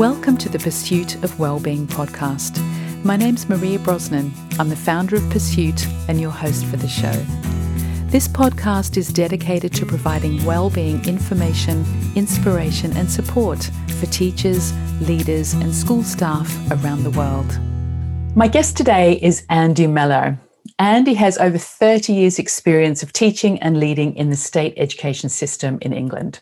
Welcome to the Pursuit of Wellbeing podcast. My name's Maria Brosnan. I'm the founder of Pursuit and your host for the show. This podcast is dedicated to providing well-being information, inspiration and support for teachers, leaders and school staff around the world. My guest today is Andy Mellor. Andy has over 30 years experience of teaching and leading in the state education system in England.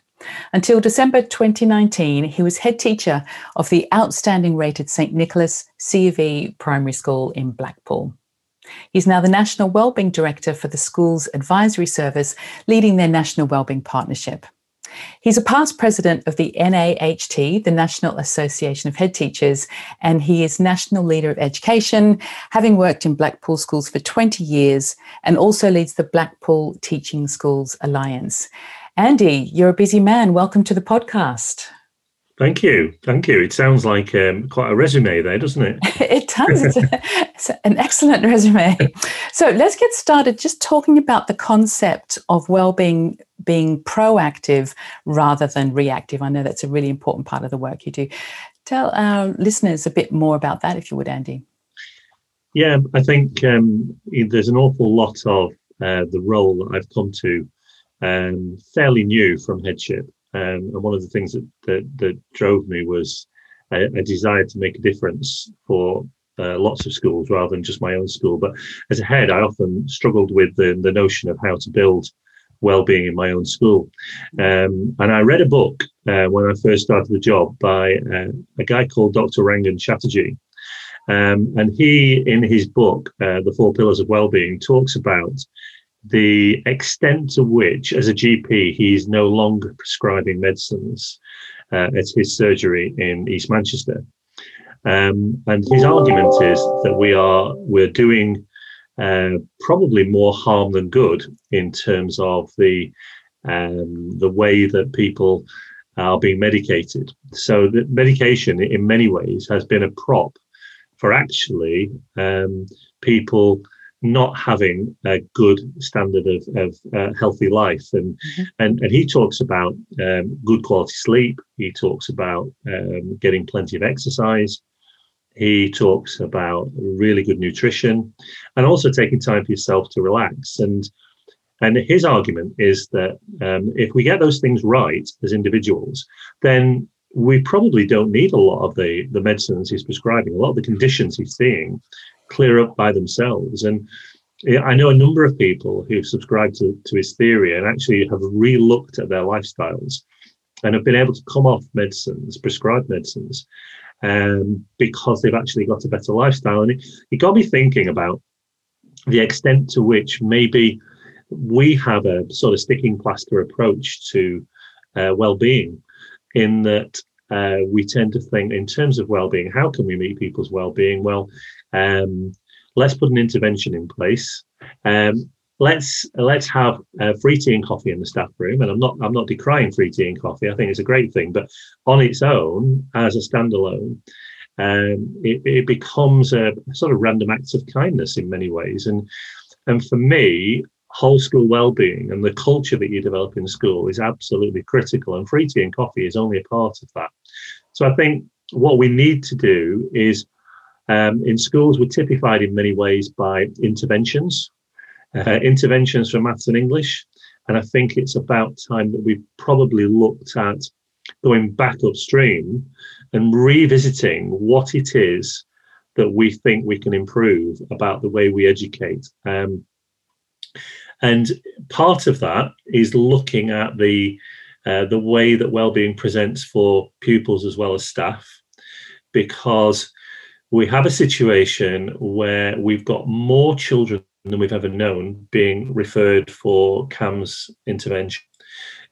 Until December 2019, he was head teacher of the outstanding rated St. Nicholas C of E Primary School in Blackpool. He's now the National Wellbeing Director for the school's advisory service, leading their National Wellbeing Partnership. He's a past president of the NAHT, the National Association of Head Teachers, and he is National Leader of Education, having worked in Blackpool schools for 20 years, and also leads the Blackpool Teaching Schools Alliance. Andy, you're a busy man. Welcome to the podcast. Thank you. Thank you. It sounds like um, quite a resume there, doesn't it? it does. It's, an excellent resume. So let's get started just talking about the concept of well-being being proactive rather than reactive. I know that's a really important part of the work you do. Tell our listeners a bit more about that, if you would, Andy. Yeah, I think um, there's an awful lot of uh, the role that I've come to um, fairly new from headship. Um, and one of the things that, that, that drove me was a, a, desire to make a difference for uh, lots of schools rather than just my own school. But as a head, I often struggled with the, the notion of how to build well-being in my own school. Um, and I read a book uh, when I first started the job by uh, a guy called Dr. Rangan Chatterjee. Um, and he, in his book, uh, The Four Pillars of Wellbeing, talks about the extent to which, as a GP, he's no longer prescribing medicines uh, at his surgery in East Manchester. Um, and his argument is that we are we're doing uh, probably more harm than good in terms of the um, the way that people are being medicated. So the medication, in many ways, has been a prop for actually um, people not having a good standard of, of uh, healthy life. And, mm-hmm. and, and he talks about um, good quality sleep. He talks about um, getting plenty of exercise. He talks about really good nutrition and also taking time for yourself to relax. And, and his argument is that um, if we get those things right as individuals, then we probably don't need a lot of the, the medicines he's prescribing, a lot of the conditions he's seeing clear up by themselves. And I know a number of people who've subscribed to, to his theory and actually have re-looked at their lifestyles and have been able to come off medicines, prescribed medicines, um, because they've actually got a better lifestyle. And it, it got me thinking about the extent to which maybe we have a sort of sticking plaster approach to uh, well-being in that uh, we tend to think in terms of well-being how can we meet people's well-being well um, let's put an intervention in place. Um, let's let's have uh, free tea and coffee in the staff room. And I'm not I'm not decrying free tea and coffee. I think it's a great thing, but on its own, as a standalone, um, it, it becomes a sort of random acts of kindness in many ways. And and for me, whole school well-being and the culture that you develop in school is absolutely critical. And free tea and coffee is only a part of that. So I think what we need to do is um, in schools, we're typified in many ways by interventions, uh, interventions for maths and English. And I think it's about time that we've probably looked at going back upstream and revisiting what it is that we think we can improve about the way we educate. Um, and part of that is looking at the uh, the way that well-being presents for pupils as well as staff, because we have a situation where we've got more children than we've ever known being referred for CAMHS intervention.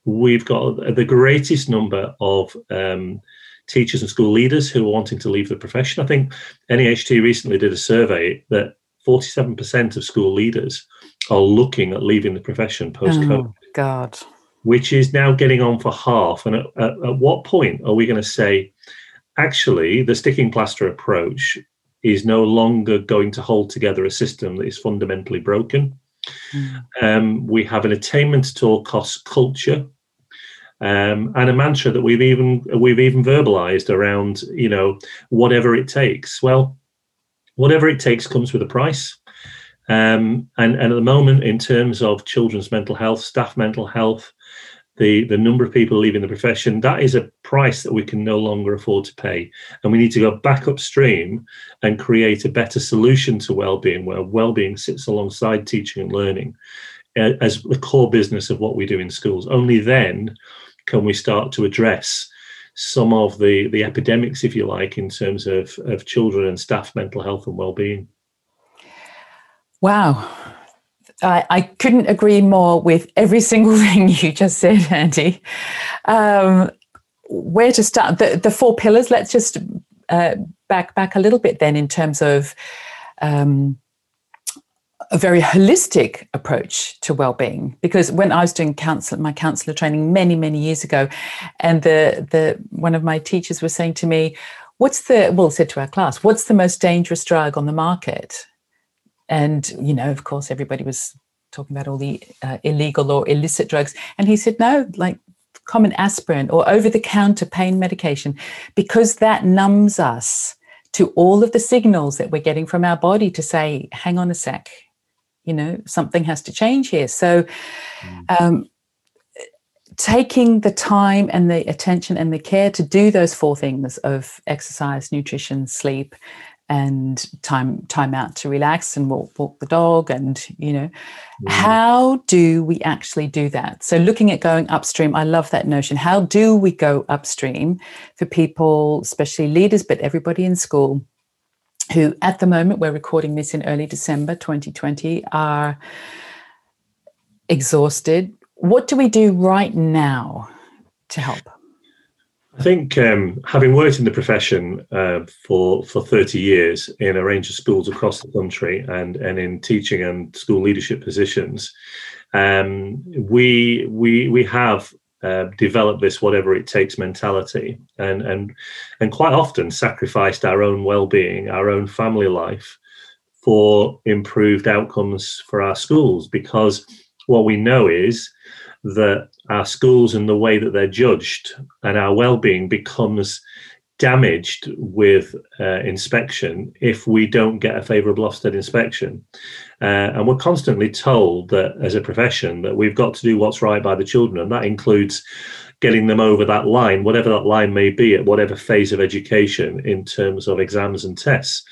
We've got the greatest number of um, teachers and school leaders who are wanting to leave the profession. I think NAHT recently did a survey that 47% of school leaders are looking at leaving the profession post COVID. Oh, God. Which is now getting on for half. And at, at, at what point are we going to say, actually, the sticking plaster approach is no longer going to hold together a system that is fundamentally broken. Mm. Um, we have an attainment at all costs culture. um, and a mantra that we've even we've even verbalized around you know whatever it takes well whatever it takes comes with a price um, and, and at the moment in terms of children's mental health staff mental health the the number of people leaving the profession that is a price that we can no longer afford to pay. And we need to go back upstream and create a better solution to well-being where well-being sits alongside teaching and learning as the core business of what we do in schools. Only then can we start to address some of the the epidemics if you like in terms of of children and staff mental health and well-being. Wow I, I couldn't agree more with every single thing you just said, Andy. Um, where to start? The, the four pillars. Let's just uh, back back a little bit then in terms of um, a very holistic approach to well-being because when I was doing counsel my counselor training many many years ago and the the one of my teachers was saying to me what's the well said to our class what's the most dangerous drug on the market and you know of course everybody was talking about all the uh, illegal or illicit drugs and he said no like common aspirin or over the counter pain medication because that numbs us to all of the signals that we're getting from our body to say hang on a sec you know something has to change here so mm. um, taking the time and the attention and the care to do those four things of exercise nutrition sleep and time time out to relax and walk walk the dog and you know mm. how do we actually do that? So looking at going upstream i love that notion. How do we go upstream for people especially leaders but everybody in school who at the moment we're recording this in early december 2020 are exhausted. What do we do right now to help I think um, having worked in the profession uh, for for 30 years in a range of schools across the country and and in teaching and school leadership positions, um, we we we have uh, developed this whatever it takes mentality and and and quite often sacrificed our own well-being, our own family life for improved outcomes for our schools because what we know is that our schools and the way that they're judged and our well-being becomes damaged with uh, inspection if we don't get a favourable Ofsted inspection. Uh, and we're constantly told that as a profession that we've got to do what's right by the children, and that includes getting them over that line, whatever that line may be at whatever phase of education in terms of exams and tests.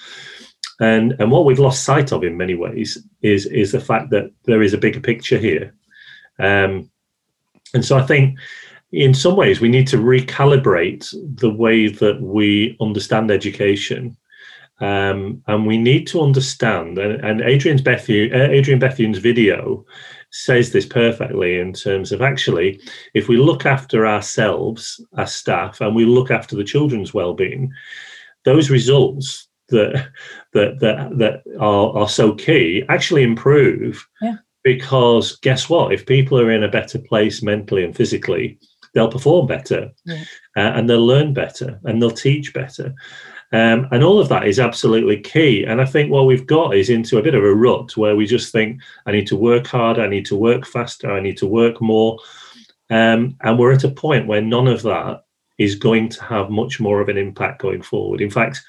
And, and what we've lost sight of in many ways is, is the fact that there is a bigger picture here. Um, and so I think in some ways we need to recalibrate the way that we understand education. Um, and we need to understand, and, and Adrian's uh, Adrian Bethune's video says this perfectly in terms of actually, if we look after ourselves as staff and we look after the children's well-being, those results that that that that are, are so key actually improve yeah because guess what? If people are in a better place mentally and physically, they'll perform better yeah. uh, and they'll learn better and they'll teach better. Um, and all of that is absolutely key. And I think what we've got is into a bit of a rut where we just think, I need to work harder, I need to work faster, I need to work more. Um, and we're at a point where none of that is going to have much more of an impact going forward. In fact,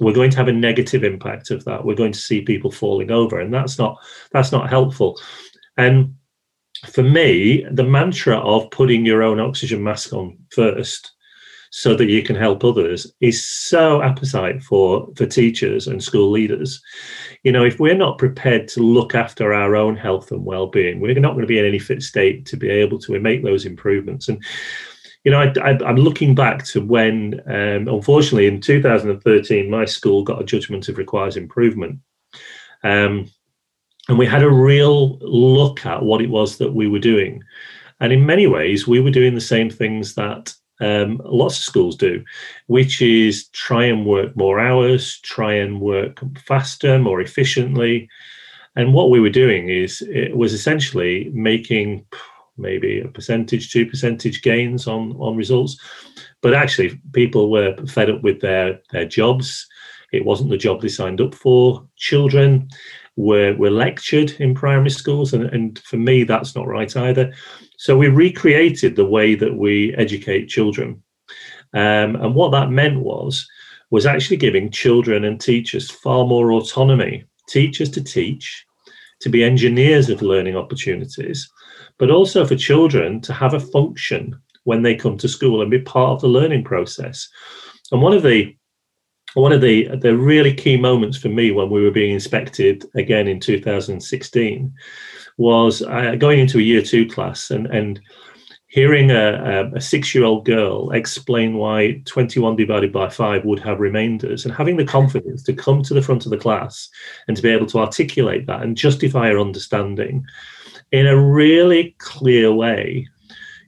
we're going to have a negative impact of that. We're going to see people falling over, and that's not that's not helpful. And for me, the mantra of putting your own oxygen mask on first so that you can help others is so apposite for for teachers and school leaders you know if we're not prepared to look after our own health and well-being we're not going to be in any fit state to be able to make those improvements and you know, I, am looking back to when, um, unfortunately, in 2013, my school got a judgment of requires improvement. Um, and we had a real look at what it was that we were doing. And in many ways, we were doing the same things that um, lots of schools do, which is try and work more hours, try and work faster, more efficiently. And what we were doing is it was essentially making maybe a percentage, two percentage gains on on results. But actually, people were fed up with their their jobs. It wasn't the job they signed up for. Children were were lectured in primary schools, and, and for me, that's not right either. So we recreated the way that we educate children. Um, and what that meant was, was actually giving children and teachers far more autonomy, teachers to teach, to be engineers of learning opportunities, but also for children to have a function when they come to school and be part of the learning process. And one of the one of the the really key moments for me when we were being inspected again in 2016 was uh, going into a year two class and and hearing a, a, a six-year-old girl explain why 21 divided by 5 would have remainders and having the confidence to come to the front of the class and to be able to articulate that and justify her understanding in a really clear way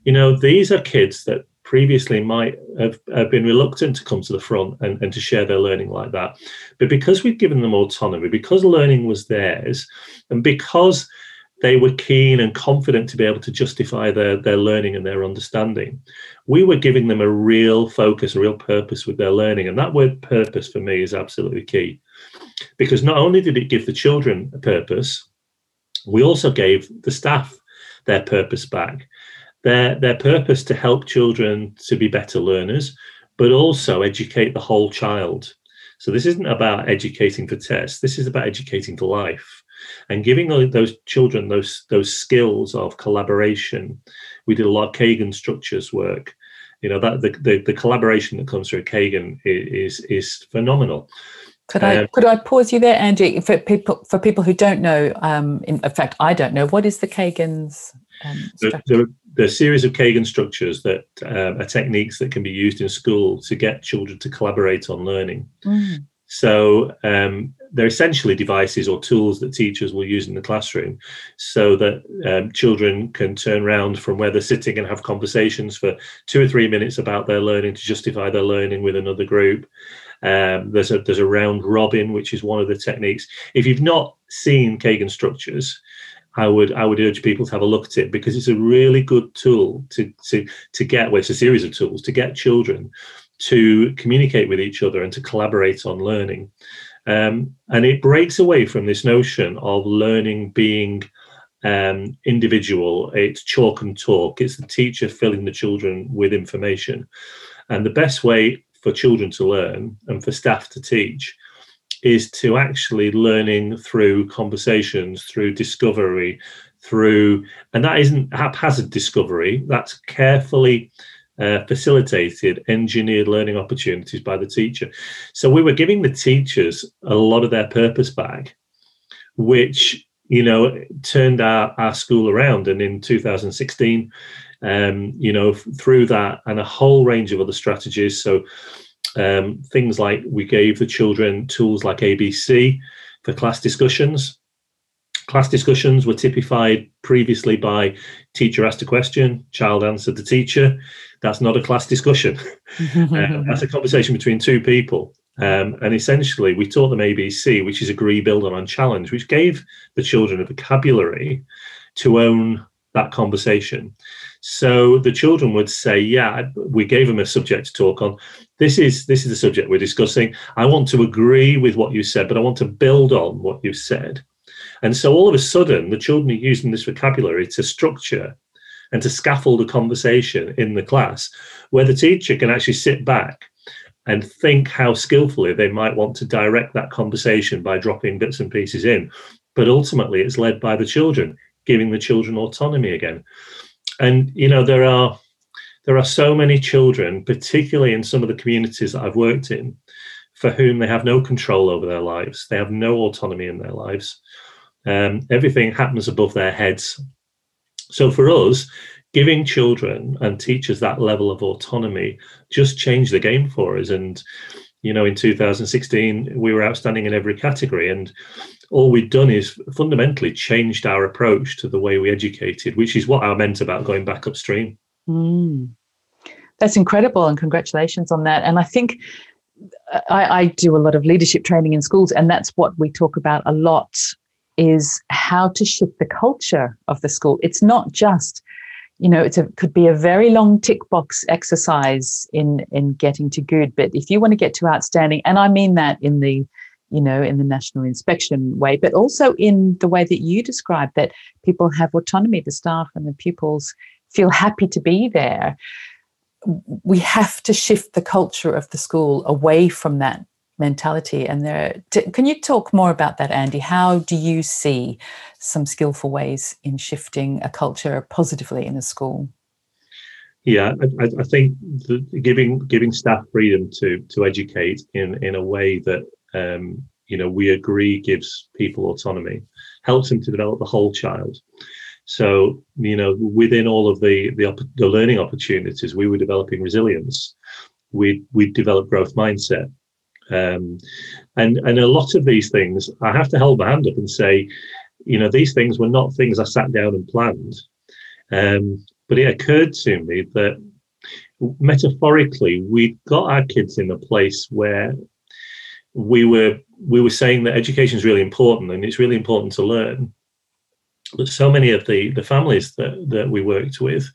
you know these are kids that previously might have, have, been reluctant to come to the front and, and to share their learning like that. But because we've given them autonomy, because learning was theirs, and because they were keen and confident to be able to justify their, their learning and their understanding, we were giving them a real focus, a real purpose with their learning. And that word purpose for me is absolutely key. Because not only did it give the children a purpose, we also gave the staff their purpose back their their purpose to help children to be better learners, but also educate the whole child. So this isn't about educating for tests. This is about educating for life and giving those children those those skills of collaboration. We did a lot of Kagan structures work. You know that the, the, the collaboration that comes through Kagan is is phenomenal. Could I um, could I pause you there, Andy? For people for people who don't know, um, in, in fact, I don't know what is the Kagan's um, there, series of Kagan structures that um, are techniques that can be used in school to get children to collaborate on learning. Mm. So um, they're essentially devices or tools that teachers will use in the classroom so that um, children can turn around from where they're sitting and have conversations for two or three minutes about their learning to justify their learning with another group. Um, there's a there's a round robin, which is one of the techniques. If you've not seen Kagan structures, I would I would urge people to have a look at it because it's a really good tool to to to get well, it's a series of tools to get children to communicate with each other and to collaborate on learning. Um, and it breaks away from this notion of learning being um, individual. It's chalk and talk. It's the teacher filling the children with information. And the best way for children to learn and for staff to teach is to actually learning through conversations, through discovery, through, and that isn't haphazard discovery, that's carefully uh, facilitated, engineered learning opportunities by the teacher. So we were giving the teachers a lot of their purpose back, which, you know, turned our, our school around. And in 2016, um, you know, through that and a whole range of other strategies. So um, things like we gave the children tools like ABC for class discussions. Class discussions were typified previously by teacher asked a question, child answered the teacher. That's not a class discussion. uh, that's a conversation between two people. Um, and essentially, we taught them ABC, which is agree, build on, and challenge, which gave the children a vocabulary to own that conversation. So the children would say, "Yeah, we gave them a subject to talk on. This is this is the subject we're discussing. I want to agree with what you said, but I want to build on what you said." And so all of a sudden, the children are using this vocabulary to structure and to scaffold a conversation in the class, where the teacher can actually sit back and think how skillfully they might want to direct that conversation by dropping bits and pieces in. But ultimately, it's led by the children, giving the children autonomy again and you know there are there are so many children particularly in some of the communities that i've worked in for whom they have no control over their lives. They have no autonomy in their lives. Um, everything happens above their heads. So for us giving children and teachers that level of autonomy just changed the game for us. And you know in 2016 we were outstanding in every category and all we'd done is fundamentally changed our approach to the way we educated, which is what I meant about going back upstream. Mm. That's incredible, and congratulations on that. And I think I, I do a lot of leadership training in schools, and that's what we talk about a lot is how to shift the culture of the school. It's not just you know it could be a very long tick box exercise in in getting to good. But if you want to get to outstanding and i mean that in the you know, in the national inspection way, but also in the way that you describe that people have autonomy, the staff and the pupils feel happy to be there we have to shift the culture of the school away from that mentality. And there can you talk more about that andy? How do you see some skillful ways in shifting a culture positively in a school? Yeah i, I think giving giving staff freedom to to educate in in a way that um, you know we agree gives people autonomy helps them to develop the whole child. So, you know, within all of the, the, the learning opportunities, we were developing resilience. We we developed growth mindset, um, and and a lot of these things, I have to hold my hand up and say, you know, these things were not things I sat down and planned, um, but it occurred to me that metaphorically we got our kids in a place where we were we were saying that education is really important and it's really important to learn. But so many of the the families that that we worked with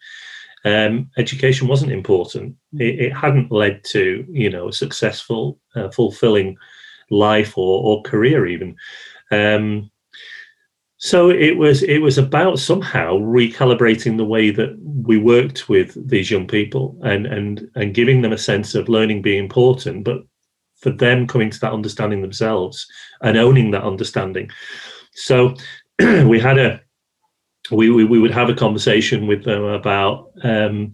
um, education wasn't important. It, it, hadn't led to you know a successful uh, fulfilling life or, or career even. Um, so it was it was about somehow recalibrating the way that we worked with these young people and and and giving them a sense of learning being important but for them coming to that understanding themselves and owning that understanding. So we had a we, we, we would have a conversation with them about um,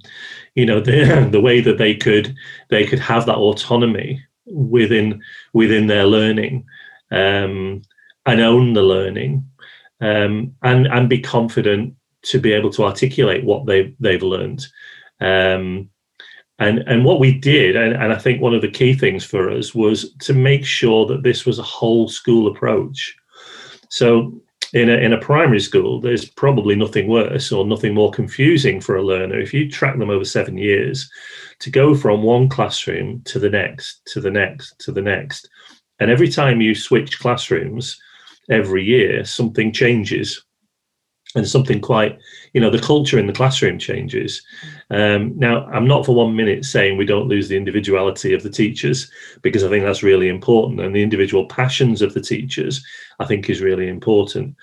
you know the the way that they could they could have that autonomy within within their learning um, and own the learning um, and and be confident to be able to articulate what they they've learned. Um, and and what we did and, and I think one of the key things for us was to make sure that this was a whole school approach. So in a, in a primary school, there's probably nothing worse or nothing more confusing for a learner if you track them over seven years to go from one classroom to the next, to the next, to the next. And every time you switch classrooms every year, something changes and something quite you know the culture in the classroom changes. Um, now i'm not for one minute saying we don't lose the individuality of the teachers because i think that's really important and the individual passions of the teachers i think is really important.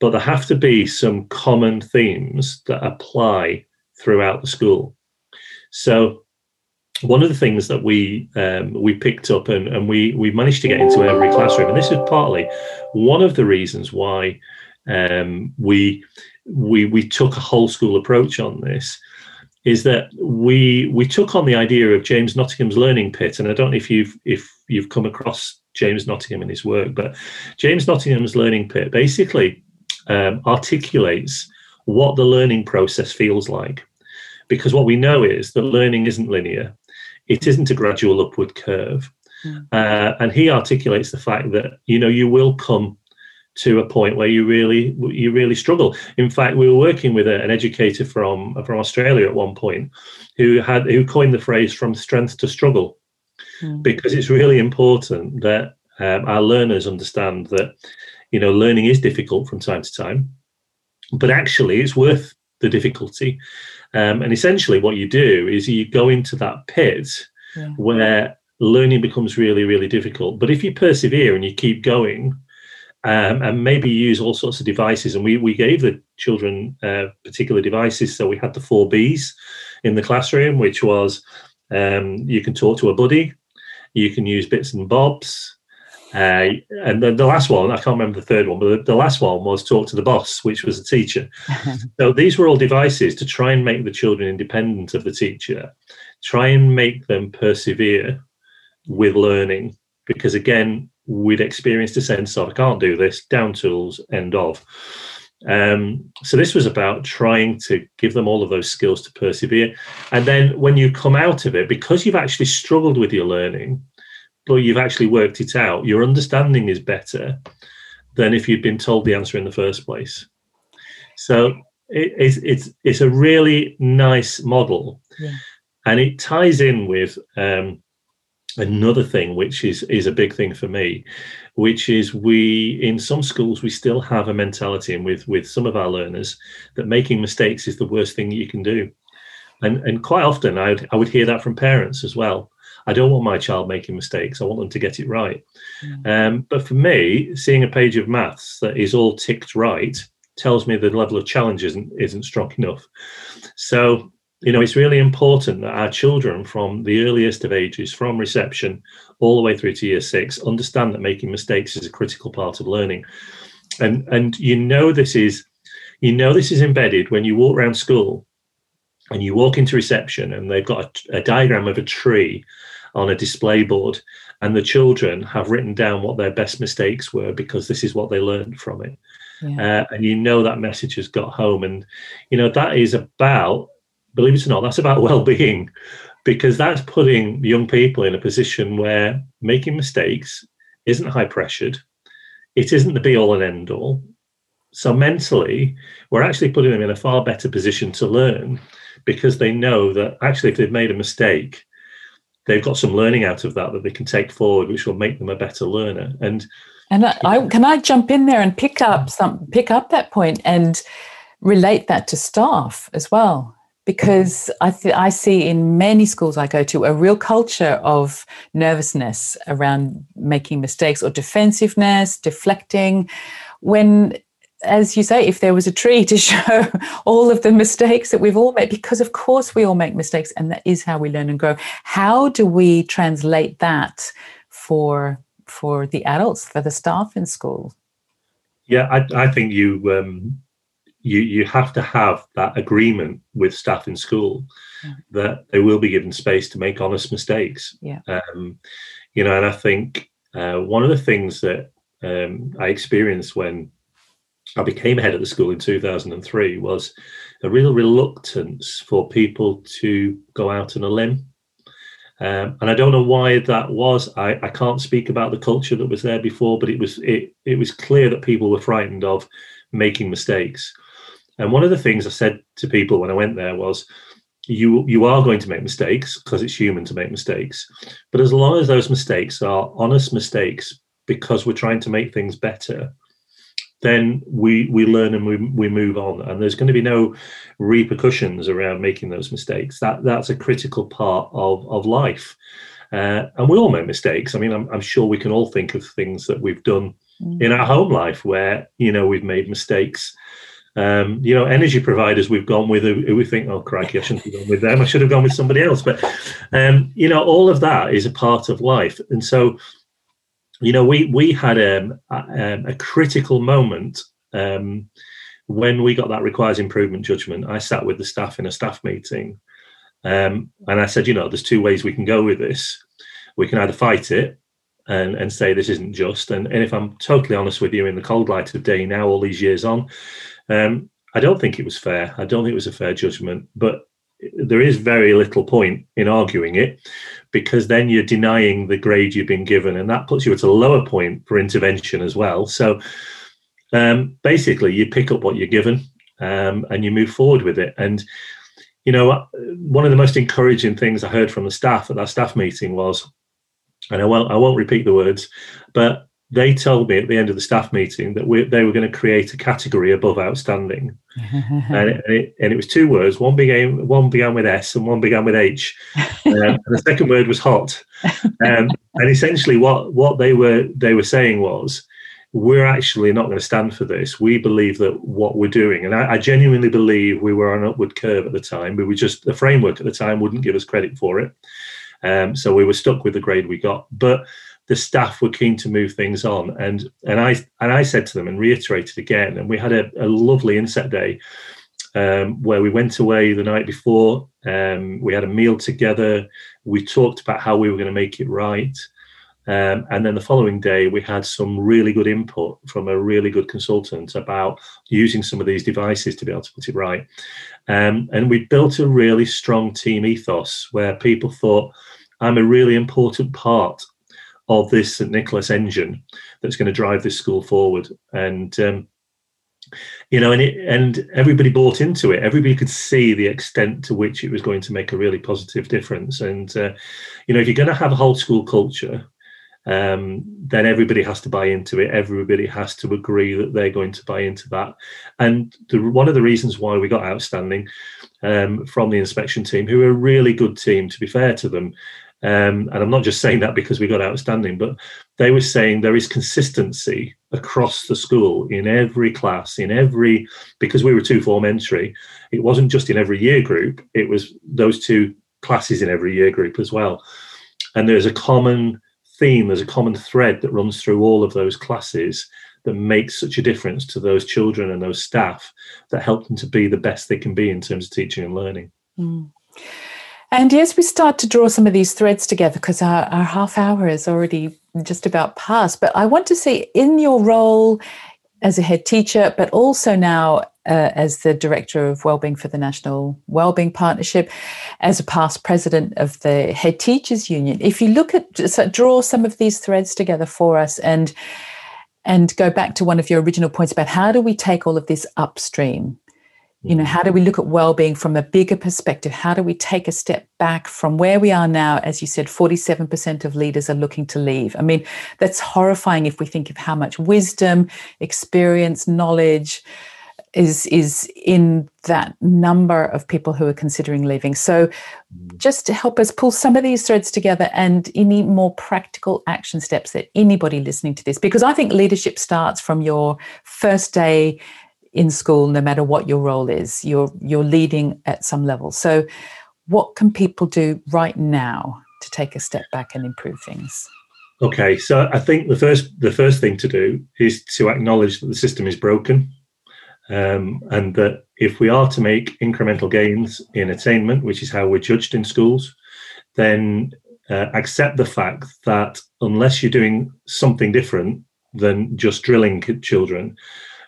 But there have to be some common themes that apply throughout the school. So one of the things that we um, we picked up and, and we we managed to get into every classroom and this is partly one of the reasons why um, we we we took a whole school approach on this is that we we took on the idea of James Nottingham's learning pit, and I don't know if you've if you've come across James Nottingham and his work, but James Nottingham's learning pit basically um, articulates what the learning process feels like, because what we know is that learning isn't linear, it isn't a gradual upward curve, mm. uh, and he articulates the fact that you know you will come to a point where you really you really struggle. In fact, we were working with an educator from from Australia at one point who had who coined the phrase "from strength to struggle," mm. because it's really important that um, our learners understand that you know learning is difficult from time to time, but actually it's worth the difficulty. Um, and essentially, what you do is you go into that pit yeah. where learning becomes really really difficult. But if you persevere and you keep going um, and maybe use all sorts of devices. And we, we gave the children uh, particular devices. So we had the four Bs in the classroom, which was um, you can talk to a buddy, you can use bits and bobs. Uh, and then the last one, I can't remember the third one, but the, the last one was talk to the boss, which was a teacher. so these were all devices to try and make the children independent of the teacher, try and make them persevere with learning. Because again, we'd experienced a sense of I can't do this, down tools, end of. Um, so this was about trying to give them all of those skills to persevere. And then when you come out of it, because you've actually struggled with your learning, but you've actually worked it out, your understanding is better than if you'd been told the answer in the first place. So it, it's it's it's a really nice model, yeah. and it ties in with um, another thing which is is a big thing for me which is we in some schools we still have a mentality and with with some of our learners that making mistakes is the worst thing you can do and and quite often i would, I would hear that from parents as well i don't want my child making mistakes i want them to get it right mm. um, but for me seeing a page of maths that is all ticked right tells me the level of challenge isn't isn't strong enough. So you know, it's really important that our children from the earliest of ages, from reception all the way through to year six, understand that making mistakes is a critical part of learning. And and you know this is you know this is embedded when you walk around school and you walk into reception and they've got a, a diagram of a tree on a display board and the children have written down what their best mistakes were because this is what they learned from it. Yeah. Uh, and you know that message has got home and you know that is about believe it or not, that's about well-being, because that's putting young people in a position where making mistakes isn't high pressured. It isn't the be all and end all. So mentally, we're actually putting them in a far better position to learn because they know that actually, if they've made a mistake, they've got some learning out of that that they can take forward, which will make them a better learner. And and I, I can I jump in there and pick up some pick up that point and relate that to staff as well because I, th- I see in many schools I go to a real culture of nervousness around making mistakes or defensiveness, deflecting. When, as you say, if there was a tree to show all of the mistakes that we've all made, because of course we all make mistakes and that is how we learn and grow. How do we translate that for for the adults, for the staff in school? Yeah, I, I think you um, you you have to have that agreement with staff in school yeah. that they will be given space to make honest mistakes. Yeah. Um, you know, and I think uh, one of the things that um, I experienced when I became head of the school in 2003 was a real reluctance for people to go out on a limb. Um, and I don't know why that was. I, I can't speak about the culture that was there before, but it was it it was clear that people were frightened of making mistakes. And one of the things I said to people when I went there was, you you are going to make mistakes because it's human to make mistakes, but as long as those mistakes are honest mistakes because we're trying to make things better, then we we learn and we, we move on. And there's going to be no repercussions around making those mistakes. That that's a critical part of of life. Uh, and we all make mistakes. I mean I'm, I'm sure we can all think of things that we've done mm. in our home life where you know we've made mistakes um, you know, energy providers we've gone with who, we think, oh crikey, I shouldn't have gone with them. I should have gone with somebody else. But um, you know, all of that is a part of life, and so you know, we we had um, a, um, a critical moment um, when we got that requires improvement judgment. I sat with the staff in a staff meeting, and I said, you know, there's two ways we can go with this. We can either fight it and, and say this isn't just. And, and if I'm totally honest with you, in the cold light of day now, all these years on, um, I don't think it was fair. I don't think it was a fair judgment, but there is very little point in arguing it because then you're denying the grade you've been given, and that puts you at a lower point for intervention as well. So um, basically, you pick up what you're given um, and you move forward with it. And you know, one of the most encouraging things I heard from the staff at that staff meeting was, and I won't I won't repeat the words, but they told me at the end of the staff meeting that we, they were going to create a category above outstanding, and, it, and, it, and, it, was two words. One began one began with S, and one began with H, um, and the second word was hot. Um, and essentially, what what they were they were saying was, we're actually not going to stand for this. We believe that what we're doing, and I, I genuinely believe we were on an upward curve at the time. We were just the framework at the time wouldn't give us credit for it, um, so we were stuck with the grade we got, but the staff were keen to move things on. And and i and i said to them and reiterated again and we had a, a lovely inset day um, where we went away the night before um, we had a meal together we talked about how we were going to make it right um, and then the following day we had some really good input from a really good consultant about using some of these devices to be able to put it right. Um, and we built a really strong team ethos where people thought i'm a really important part of this St Nicholas engine that's going to drive this school forward. And um, you know, and it, and everybody bought into it. Everybody could see the extent to which it was going to make a really positive difference. And uh, you know, if you're going to have a whole school culture, um, then everybody has to buy into it. Everybody has to agree that they're going to buy into that. And the, one of the reasons why we got outstanding um, from the inspection team, who are a really good team, to be fair to them, um, and I'm not just saying that because we got outstanding, but they were saying there is consistency across the school in every class, in every, because we were two form entry, it wasn't just in every year group, it was those two classes in every year group as well. And there's a common theme, there's a common thread that runs through all of those classes that makes such a difference to those children and those staff that help them to be the best they can be in terms of teaching and learning. Mm. And as we start to draw some of these threads together, because our, our half hour is already just about past, but I want to see in your role as a head teacher, but also now uh, as the director of wellbeing for the National Wellbeing Partnership, as a past president of the Head Teachers Union. If you look at just draw some of these threads together for us and and go back to one of your original points about how do we take all of this upstream you know how do we look at well-being from a bigger perspective? How do we take a step back from where we are now? As you said 47% of leaders are looking to leave. I mean that's horrifying if we think of how much wisdom experience knowledge is is in that number of people who are considering leaving. So mm. just to help us pull some of these threads together and any more practical action steps that anybody listening to this because i think leadership starts from your first day in school no matter what your role is you're you're leading at some level. So what can people do right now to take a step back and improve things? Okay so i think the first the first thing to do is to acknowledge that the system is broken um, and that if we are to make incremental gains in attainment which is how we're judged in schools then uh, accept the fact that unless you're doing something different than just drilling children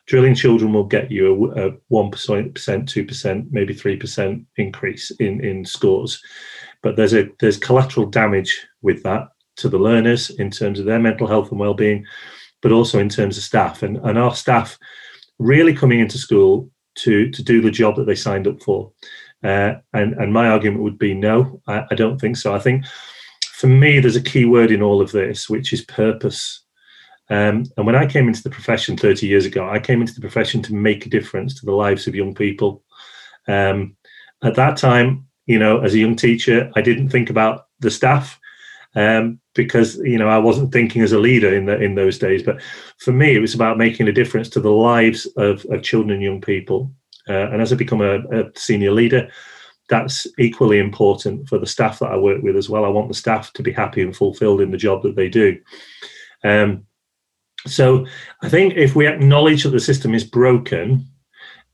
drilling children will get you a, a 1%, 2%, maybe 3% increase in, in scores. But there's a there's collateral damage with that to the learners in terms of their mental health and well-being, but also in terms of staff. And, and our staff really coming into school to, to do the job that they signed up for. Uh, and, and my argument would be no, I, I don't think so. I think for me, there's a key word in all of this, which is purpose. Um, and when I came into the profession 30 years ago, I came into the profession to make a difference to the lives of young people. Um, at that time, you know, as a young teacher, I didn't think about the staff um, because you know I wasn't thinking as a leader in the, in those days. But for me, it was about making a difference to the lives of, of children and young people. Uh, and as I become a, a senior leader, that's equally important for the staff that I work with as well. I want the staff to be happy and fulfilled in the job that they do. Um, so I think if we acknowledge that the system is broken,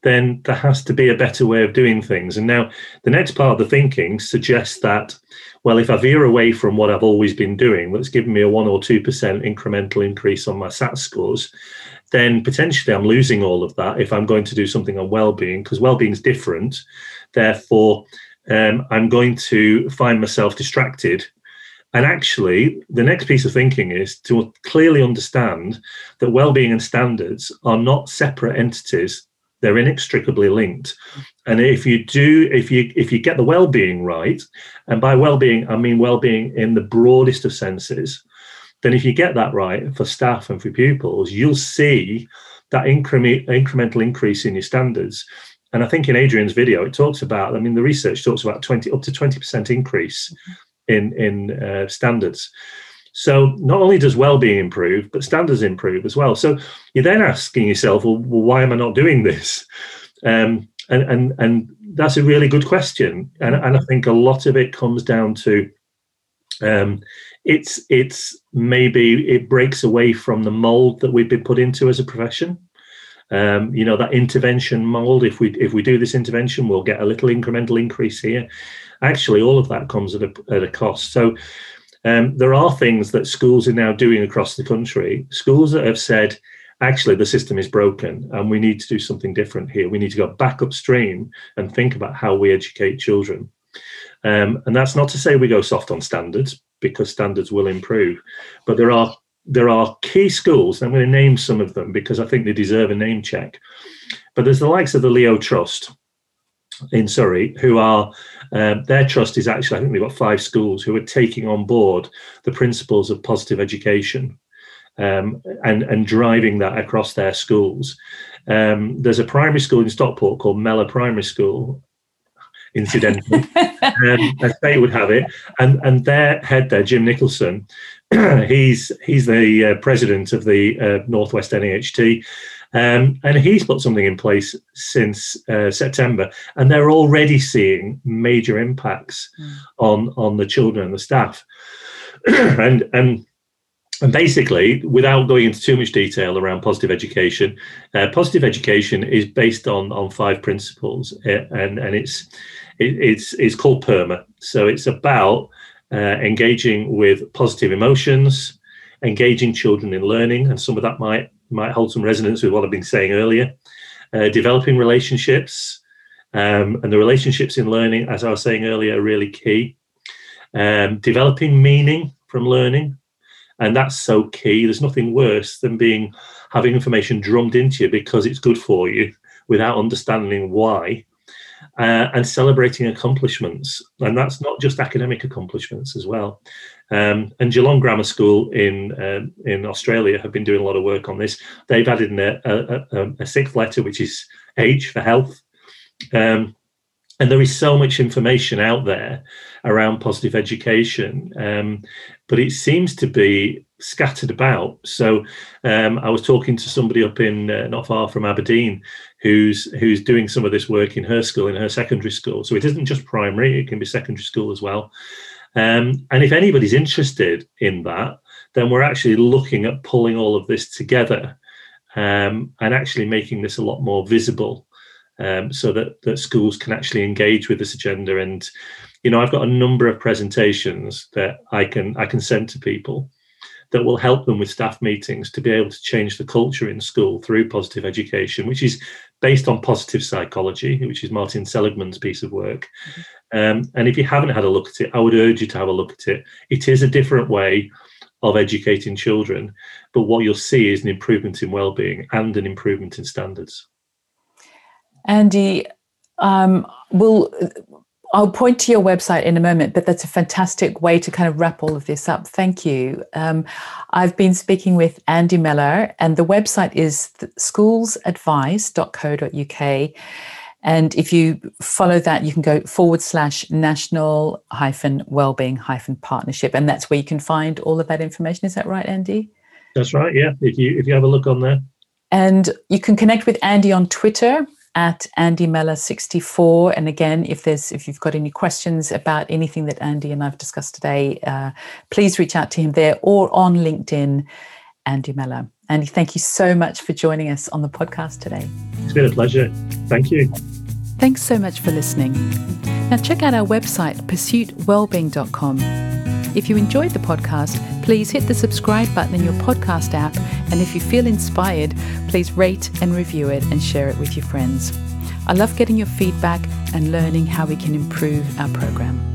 then there has to be a better way of doing things. And now the next part of the thinking suggests that, well, if I veer away from what I've always been doing, that's given me a one or 2% incremental increase on my SAT scores, then potentially I'm losing all of that if I'm going to do something on well-being, because well-being is different. Therefore, um, I'm going to find myself distracted and actually, the next piece of thinking is to clearly understand that well-being and standards are not separate entities; they're inextricably linked. And if you do, if you if you get the well-being right, and by well-being I mean well-being in the broadest of senses, then if you get that right for staff and for pupils, you'll see that increment, incremental increase in your standards. And I think in Adrian's video, it talks about, I mean, the research talks about 20 up to 20% increase mm-hmm in in uh, standards. So not only does well-being improve, but standards improve as well. So you're then asking yourself, well, well why am I not doing this? Um, and and and that's a really good question. And and I think a lot of it comes down to um, it's it's maybe it breaks away from the mold that we've been put into as a profession. Um, you know that intervention mold. If we if we do this intervention, we'll get a little incremental increase here actually all of that comes at a, at a cost. So um, there are things that schools are now doing across the country. Schools that have said, actually, the system is broken and we need to do something different here. We need to go back upstream and think about how we educate children. Um, and that's not to say we go soft on standards because standards will improve, but there are there are key schools. I'm going to name some of them because I think they deserve a name check. But there's the likes of the Leo Trust in Surrey who are um, their trust is actually, I think they've got five schools who are taking on board the principles of positive education um, and, and driving that across their schools. Um, there's a primary school in Stockport called Mellor Primary School, incidentally, um, as they would have it. And, and their head there, Jim Nicholson, he's he's the uh, president of the uh, Northwest NAHT, um, and he's put something in place since uh, September, and they're already seeing major impacts mm. on on the children and the staff, and and. And basically, without going into too much detail around positive education, uh, positive education is based on on five principles, uh, and and it's it, it's it's called PERMA. So it's about uh, engaging with positive emotions, engaging children in learning, and some of that might might hold some resonance with what I've been saying earlier. Uh, developing relationships, um, and the relationships in learning, as I was saying earlier, are really key. Um, developing meaning from learning, and that's so key. There's nothing worse than being having information drummed into you because it's good for you without understanding why uh, and celebrating accomplishments. And that's not just academic accomplishments as well. Um, and Geelong Grammar School in uh, in Australia have been doing a lot of work on this. They've added in a, a, a sixth letter, which is H for health. Um, and there is so much information out there around positive education, um, but it seems to be scattered about. So um, I was talking to somebody up in uh, not far from Aberdeen who's who's doing some of this work in her school, in her secondary school. So it isn't just primary; it can be secondary school as well. Um, and if anybody's interested in that, then we're actually looking at pulling all of this together um, and actually making this a lot more visible, um, so that that schools can actually engage with this agenda. And you know, I've got a number of presentations that I can I can send to people that will help them with staff meetings to be able to change the culture in school through positive education, which is based on positive psychology, which is Martin Seligman's piece of work. Mm-hmm. Um, and if you haven't had a look at it, I would urge you to have a look at it. It is a different way of educating children, but what you'll see is an improvement in well-being and an improvement in standards. Andy, um, will I'll point to your website in a moment, but that's a fantastic way to kind of wrap all of this up. Thank you. Um, I've been speaking with Andy Mellor, and the website is schoolsadvice.co.uk. And if you follow that, you can go forward slash national hyphen wellbeing hyphen partnership. And that's where you can find all of that information. Is that right, Andy? That's right. Yeah. If you if you have a look on there. And you can connect with Andy on Twitter at Andy Mellor 64. And again, if there's if you've got any questions about anything that Andy and I've discussed today, uh, please reach out to him there or on LinkedIn, Andy Mellor. Andy, thank you so much for joining us on the podcast today. It's been a pleasure. Thank you. Thanks so much for listening. Now check out our website, pursuitwellbeing.com. If you enjoyed the podcast, please hit the subscribe button in your podcast app. And if you feel inspired, please rate and review it and share it with your friends. I love getting your feedback and learning how we can improve our program.